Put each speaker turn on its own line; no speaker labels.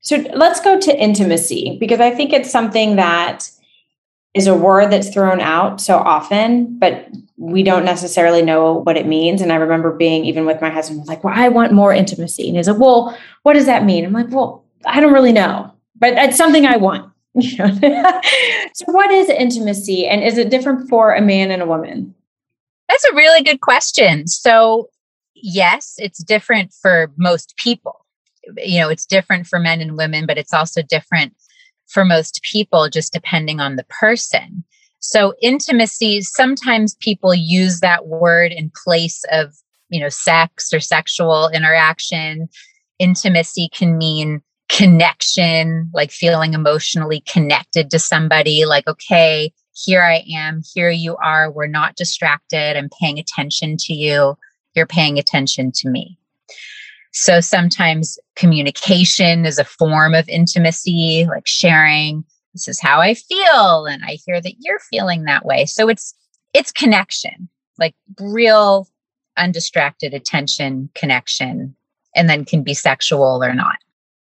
So let's go to intimacy because I think it's something that is a word that's thrown out so often, but we don't necessarily know what it means. And I remember being even with my husband, like, well, I want more intimacy. And he's like, well, what does that mean? I'm like, well, I don't really know, but it's something I want. so what is intimacy and is it different for a man and a woman?
That's a really good question. So yes, it's different for most people. You know, it's different for men and women, but it's also different for most people, just depending on the person. So, intimacy, sometimes people use that word in place of, you know, sex or sexual interaction. Intimacy can mean connection, like feeling emotionally connected to somebody, like, okay, here I am, here you are, we're not distracted, I'm paying attention to you you're paying attention to me. So sometimes communication is a form of intimacy, like sharing, this is how I feel. And I hear that you're feeling that way. So it's, it's connection, like real undistracted attention connection, and then can be sexual or not.